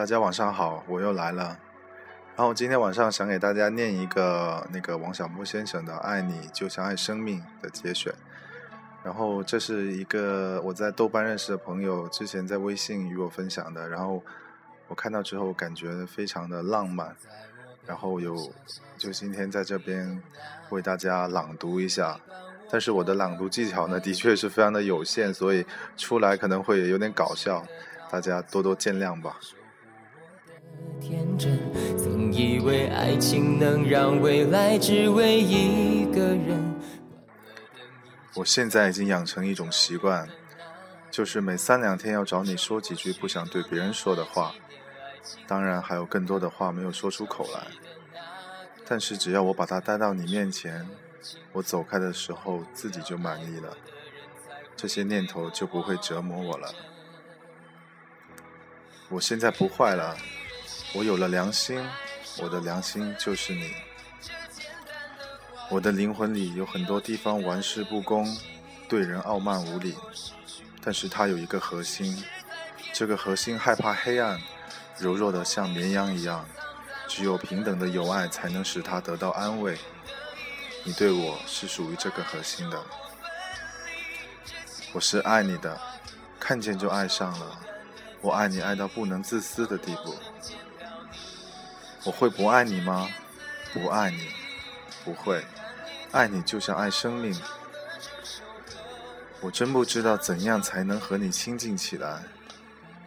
大家晚上好，我又来了。然后今天晚上想给大家念一个那个王小波先生的《爱你就像爱生命》的节选。然后这是一个我在豆瓣认识的朋友之前在微信与我分享的，然后我看到之后感觉非常的浪漫，然后有就今天在这边为大家朗读一下。但是我的朗读技巧呢，的确是非常的有限，所以出来可能会有点搞笑，大家多多见谅吧。曾以为爱情能让未来只为一个人。我现在已经养成一种习惯，就是每三两天要找你说几句不想对别人说的话，当然还有更多的话没有说出口来。但是只要我把它带到你面前，我走开的时候自己就满意了，这些念头就不会折磨我了。我现在不坏了。我有了良心，我的良心就是你。我的灵魂里有很多地方玩世不恭，对人傲慢无礼，但是它有一个核心，这个核心害怕黑暗，柔弱的像绵羊一样，只有平等的友爱才能使它得到安慰。你对我是属于这个核心的，我是爱你的，看见就爱上了，我爱你爱到不能自私的地步。我会不爱你吗？不爱你，不会。爱你就像爱生命。我真不知道怎样才能和你亲近起来。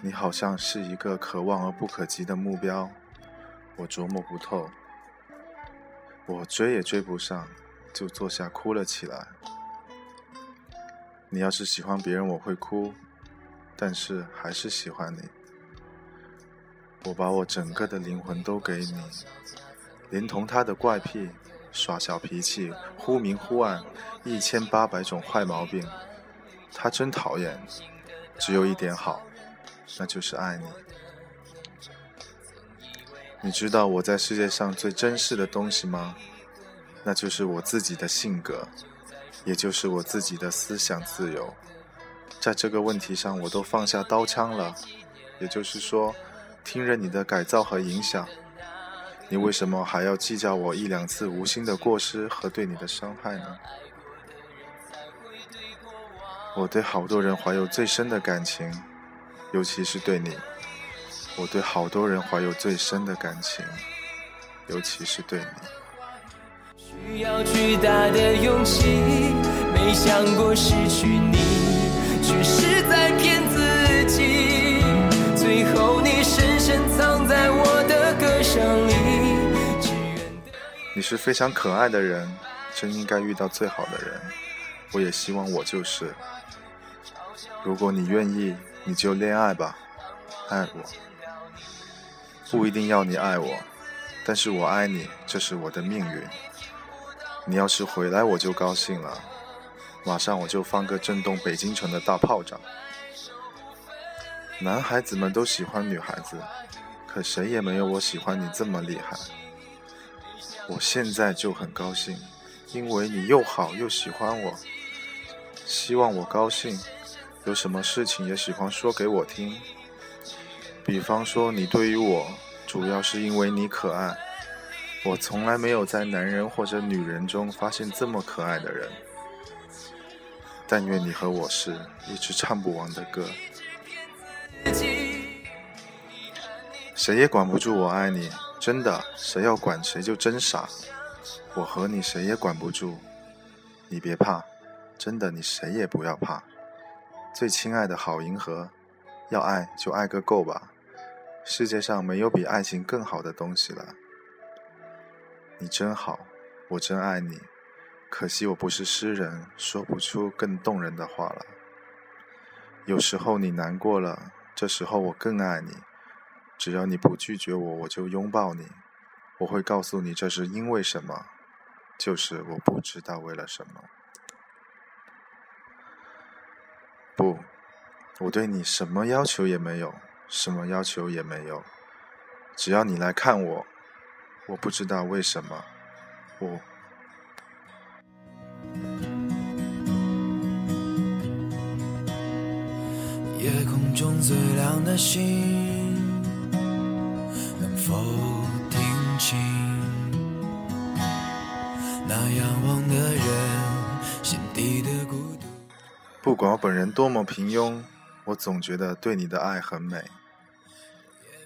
你好像是一个可望而不可及的目标，我琢磨不透。我追也追不上，就坐下哭了起来。你要是喜欢别人，我会哭，但是还是喜欢你。我把我整个的灵魂都给你，连同他的怪癖、耍小脾气、忽明忽暗、一千八百种坏毛病，他真讨厌。只有一点好，那就是爱你。你知道我在世界上最珍视的东西吗？那就是我自己的性格，也就是我自己的思想自由。在这个问题上，我都放下刀枪了。也就是说。听任你的改造和影响，你为什么还要计较我一两次无心的过失和对你的伤害呢？我对好多人怀有最深的感情，尤其是对你。我对好多人怀有最深的感情，尤其是对你。需要巨大的勇气，没想过失去你，却是在骗你是非常可爱的人，真应该遇到最好的人。我也希望我就是。如果你愿意，你就恋爱吧，爱我。不一定要你爱我，但是我爱你，这是我的命运。你要是回来，我就高兴了，马上我就放个震动北京城的大炮仗。男孩子们都喜欢女孩子，可谁也没有我喜欢你这么厉害。我现在就很高兴，因为你又好又喜欢我，希望我高兴。有什么事情也喜欢说给我听。比方说，你对于我，主要是因为你可爱。我从来没有在男人或者女人中发现这么可爱的人。但愿你和我是一支唱不完的歌。谁也管不住我爱你。真的，谁要管谁就真傻。我和你谁也管不住，你别怕，真的，你谁也不要怕。最亲爱的好银河，要爱就爱个够吧。世界上没有比爱情更好的东西了。你真好，我真爱你。可惜我不是诗人，说不出更动人的话了。有时候你难过了，这时候我更爱你。只要你不拒绝我，我就拥抱你。我会告诉你这是因为什么，就是我不知道为了什么。不，我对你什么要求也没有，什么要求也没有。只要你来看我，我不知道为什么，我。夜空中最亮的星。仰望的人心底的孤独。不管我本人多么平庸我总觉得对你的爱很美。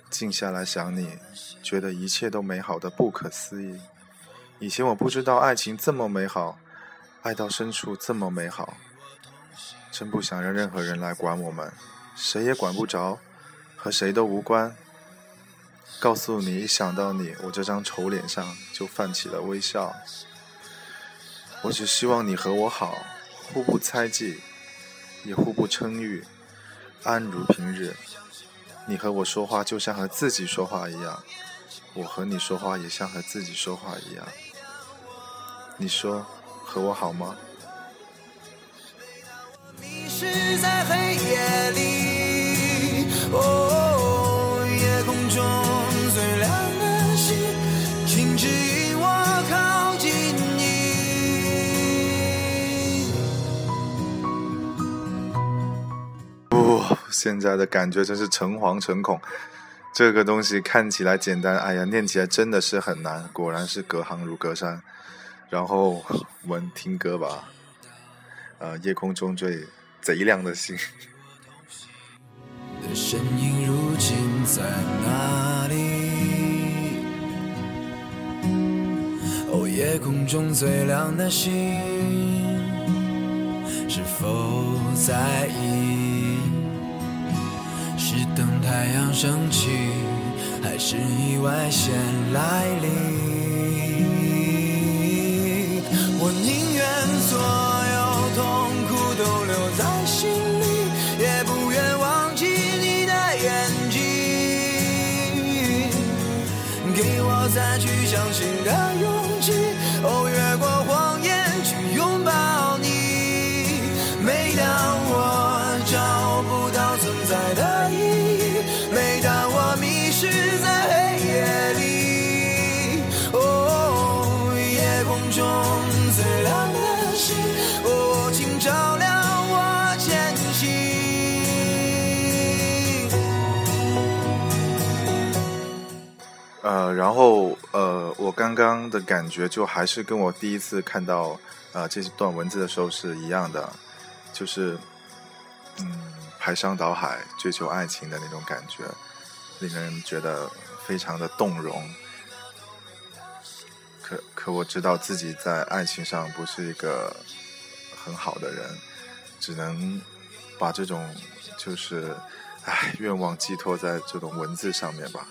静下来想你觉得一切都美好的不可思议。以前我不知道爱情这么美好爱到深处这么美好。真不想让任何人来管我们谁也管不着和谁都无关。告诉你一想到你我这张丑脸上就泛起了微笑。我只希望你和我好，互不猜忌，也互不称誉，安如平日。你和我说话就像和自己说话一样，我和你说话也像和自己说话一样。你说和我好吗？在黑夜里，现在的感觉真是诚惶诚恐。这个东西看起来简单，哎呀，念起来真的是很难。果然是隔行如隔山。然后我们听歌吧。呃，夜空中最。贼亮的星。的身影如今在哪里？哦，夜空中最亮的星，是否在意？是等太阳升起，还是意外先来临？我宁愿所有痛苦都留在心里，也不愿忘记你的眼睛。给我再去相信的勇气。哦，愿。然后呃，我刚刚的感觉就还是跟我第一次看到呃这段文字的时候是一样的，就是嗯排山倒海追求爱情的那种感觉，令人觉得非常的动容。可可我知道自己在爱情上不是一个很好的人，只能把这种就是唉愿望寄托在这种文字上面吧。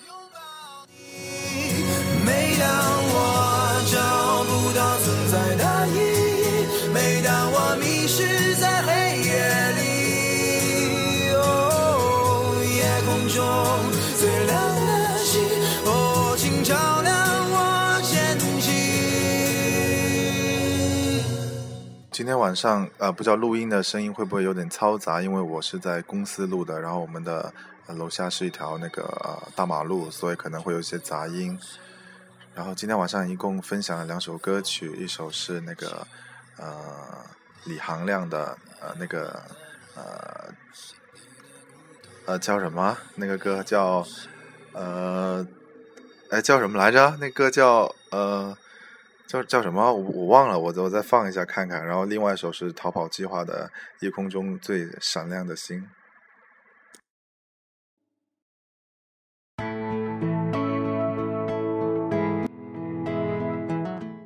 今天晚上，呃，不知道录音的声音会不会有点嘈杂，因为我是在公司录的，然后我们的楼下是一条那个大马路，所以可能会有一些杂音。然后今天晚上一共分享了两首歌曲，一首是那个呃李行亮的呃那个呃呃叫什么？那个歌叫呃哎叫什么来着？那歌叫呃叫叫什么？我我忘了，我我再放一下看看。然后另外一首是逃跑计划的《夜空中最闪亮的星》。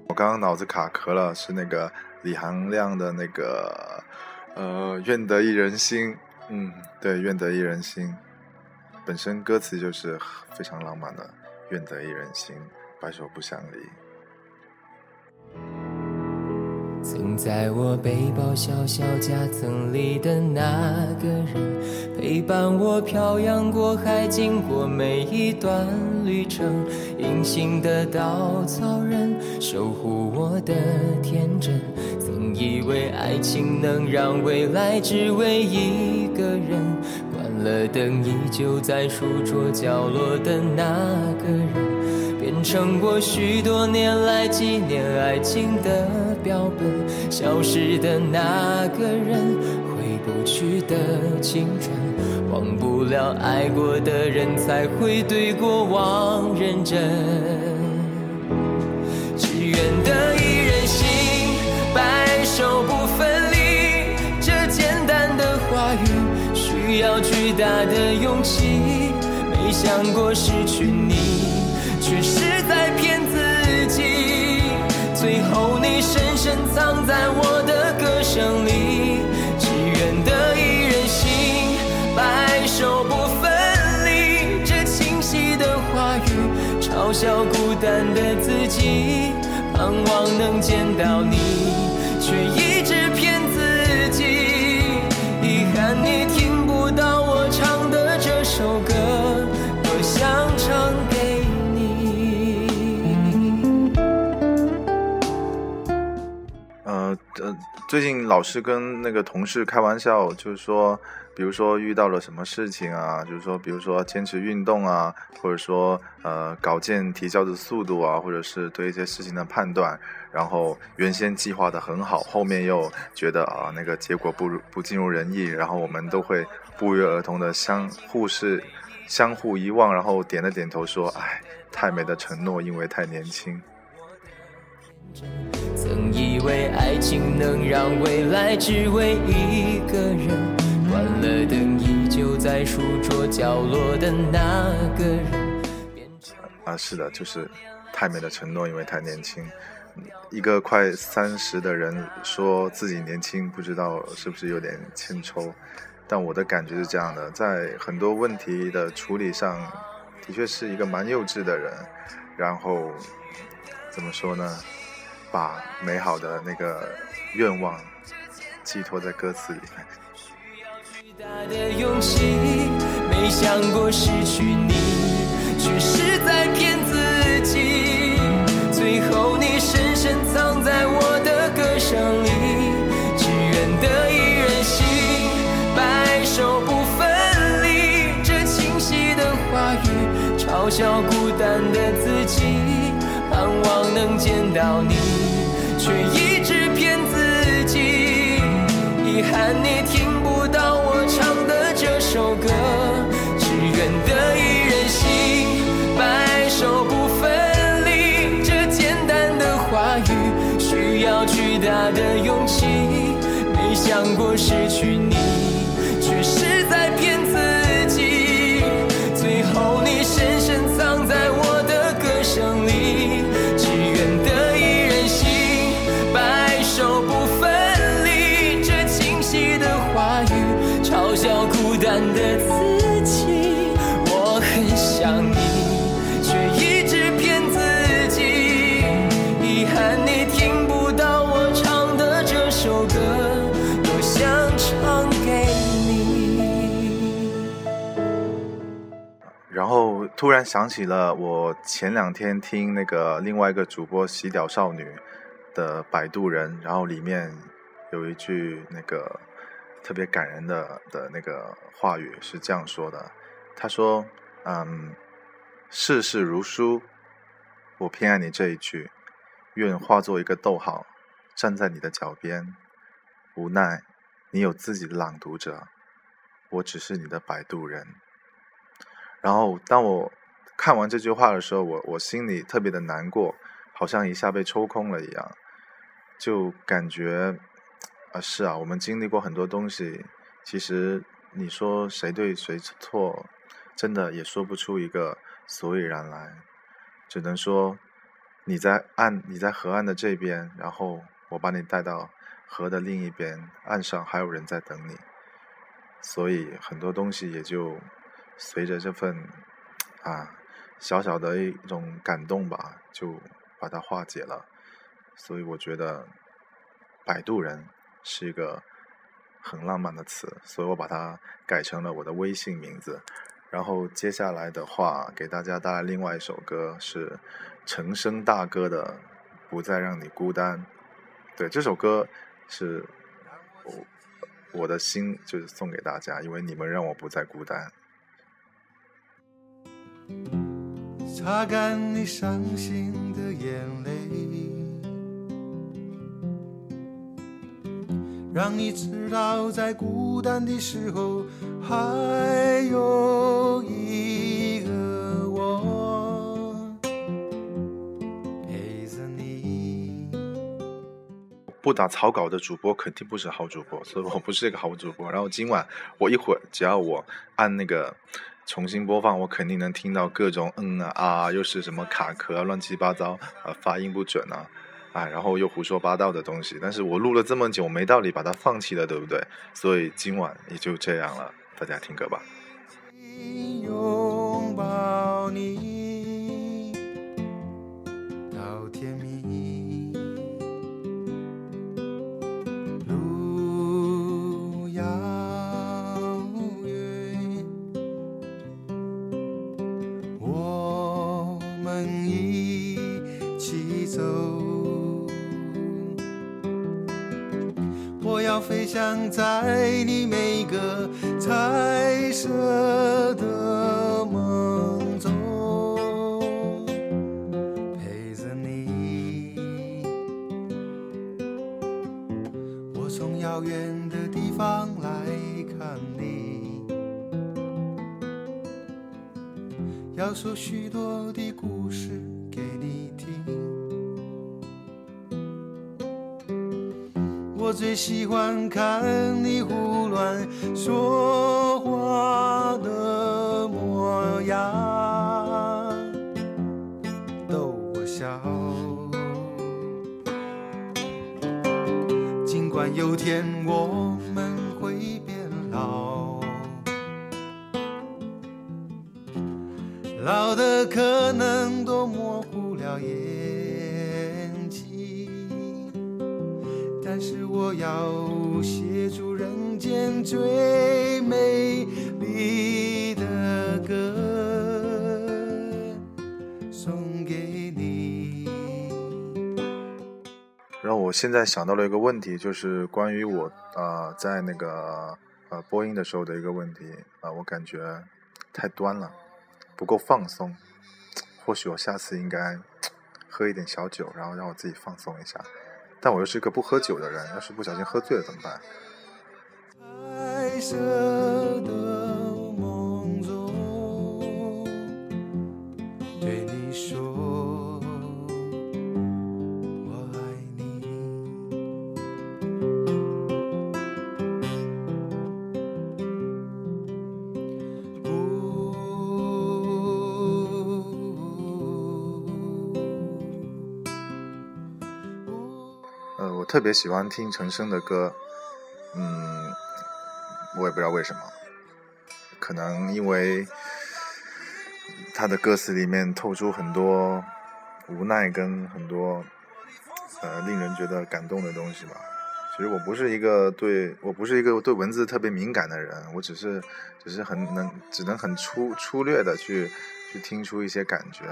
我刚刚脑子卡壳了，是那个李行亮的那个，呃，愿得一人心。嗯，对，愿得一人心，本身歌词就是非常浪漫的，愿得一人心，白首不相离。曾在我背包小小夹层里的那个人，陪伴我漂洋过海，经过每一段旅程。隐形的稻草人，守护我的天真。曾以为爱情能让未来只为一个人，关了灯依旧在书桌角落的那个人。变成过许多年来纪念爱情的标本，消失的那个人，回不去的青春，忘不了爱过的人，才会对过往认真。只愿得一人心，白首不分离，这简单的话语，需要。巨大的勇气，没想过失去你，在我的歌声里，只愿得一人心，白首不分离。这清晰的话语，嘲笑孤单的自己，盼望能见到你，却一呃，最近老是跟那个同事开玩笑，就是说，比如说遇到了什么事情啊，就是说，比如说坚持运动啊，或者说呃稿件提交的速度啊，或者是对一些事情的判断，然后原先计划的很好，后面又觉得啊那个结果不如不尽如人意，然后我们都会不约而同的相互是相互遗忘，然后点了点头说，哎，太美的承诺，因为太年轻。曾以为爱情能让未来只为一个人，关了灯依旧在书桌角落的那个人，变成啊，是的，就是太美的承诺，因为太年轻。一个快三十的人说自己年轻，不知道是不是有点欠抽？但我的感觉是这样的，在很多问题的处理上，的确是一个蛮幼稚的人。然后怎么说呢？把美好的那个愿望寄托在歌词里面。巨大的勇气，没想过失去你，却是在骗自己。最后你深深藏在我的歌声里，只愿得一人心，白首不分离。这清晰的话语，嘲笑孤单的自己，盼望能见到你，却一直骗自己。遗憾你听不到我唱的这首歌，只愿得一人心，白首不分离。这简单的话语需要巨大的勇气，没想过失去你，突然想起了我前两天听那个另外一个主播洗屌少女的《摆渡人》，然后里面有一句那个特别感人的的那个话语是这样说的，他说：“嗯，世事如书，我偏爱你这一句，愿化作一个逗号，站在你的脚边。无奈你有自己的朗读者，我只是你的摆渡人。”然后当我看完这句话的时候，我我心里特别的难过，好像一下被抽空了一样，就感觉啊是啊，我们经历过很多东西，其实你说谁对谁错，真的也说不出一个所以然来，只能说你在岸你在河岸的这边，然后我把你带到河的另一边，岸上还有人在等你，所以很多东西也就。随着这份啊小小的一种感动吧，就把它化解了。所以我觉得“摆渡人”是一个很浪漫的词，所以我把它改成了我的微信名字。然后接下来的话，给大家带来另外一首歌，是陈升大哥的《不再让你孤单》。对，这首歌是我我的心就是送给大家，因为你们让我不再孤单。擦干你伤心的眼泪，让你知道在孤单的时候还有一个我陪着你。不打草稿的主播肯定不是好主播，所以我不是一个好主播。然后今晚我一会儿只要我按那个重新播放，我肯定能听到各种嗯啊啊，又是什么卡壳啊，乱七八糟啊，发音不准啊，哎，然后又胡说八道的东西。但是我录了这么久，没道理把它放弃了，对不对？所以今晚也就这样了，大家听歌吧。拥抱你我要飞翔在你每个彩色的梦中，陪着你。我从遥远的地方来看你，要说许多的故最喜欢看你胡乱说话的模样，逗我笑。尽管有天我现在想到了一个问题，就是关于我呃在那个呃播音的时候的一个问题啊、我感觉太端了，不够放松。或许我下次应该喝一点小酒，然后让我自己放松一下。但我又是一个不喝酒的人，要是不小心喝醉了怎么办？特别喜欢听陈升的歌，嗯，我也不知道为什么，可能因为他的歌词里面透出很多无奈跟很多呃令人觉得感动的东西吧。其实我不是一个对我不是一个对文字特别敏感的人，我只是只是很能只能很粗粗略的去去听出一些感觉，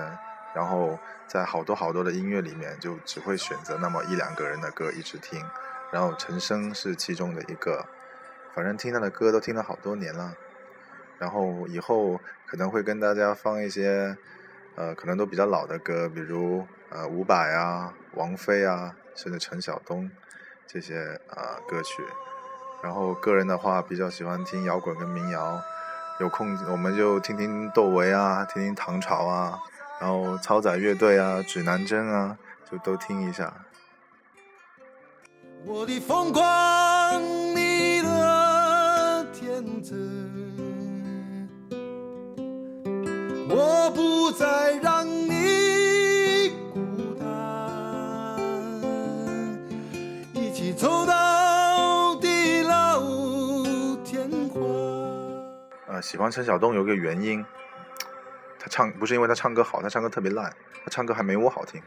然后在好多好多的音乐里面就只会选择那么一两个人的歌一直听，然后陈升是其中的一个，反正听他的歌都听了好多年了，然后以后可能会跟大家放一些呃可能都比较老的歌，比如呃伍佰啊、王菲啊，甚至陈晓东。这些呃歌曲，然后个人的话比较喜欢听摇滚跟民谣，有空我们就听听窦唯啊，听听唐朝啊，然后超载乐队啊、指南针啊，就都听一下。我的疯狂，你的天真，我不再让你孤单，一起走到地老天荒。呃，喜欢陈晓东有个原因，他唱不是因为他唱歌好，他唱歌特别烂，他唱歌还没我好听。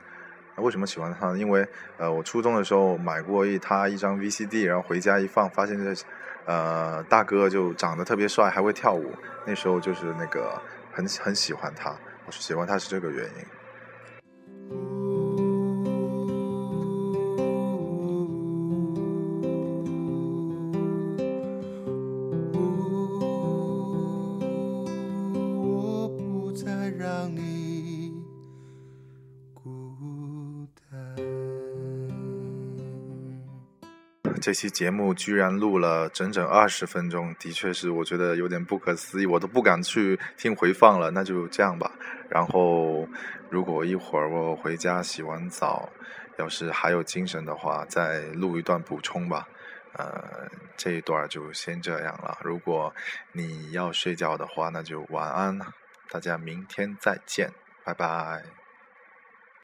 为什么喜欢他？因为呃，我初中的时候买过一他一张 VCD，然后回家一放，发现这呃大哥就长得特别帅，还会跳舞。那时候就是那个很很喜欢他，我是喜欢他是这个原因。这期节目居然录了整整二十分钟的确是我觉得有点不可思议我都不敢去听回放了那就这样吧。然后如果一会儿我回家洗完澡要是还有精神的话再录一段补充吧。呃这一段就先这样了。如果你要睡觉的话那就晚安大家明天再见拜拜。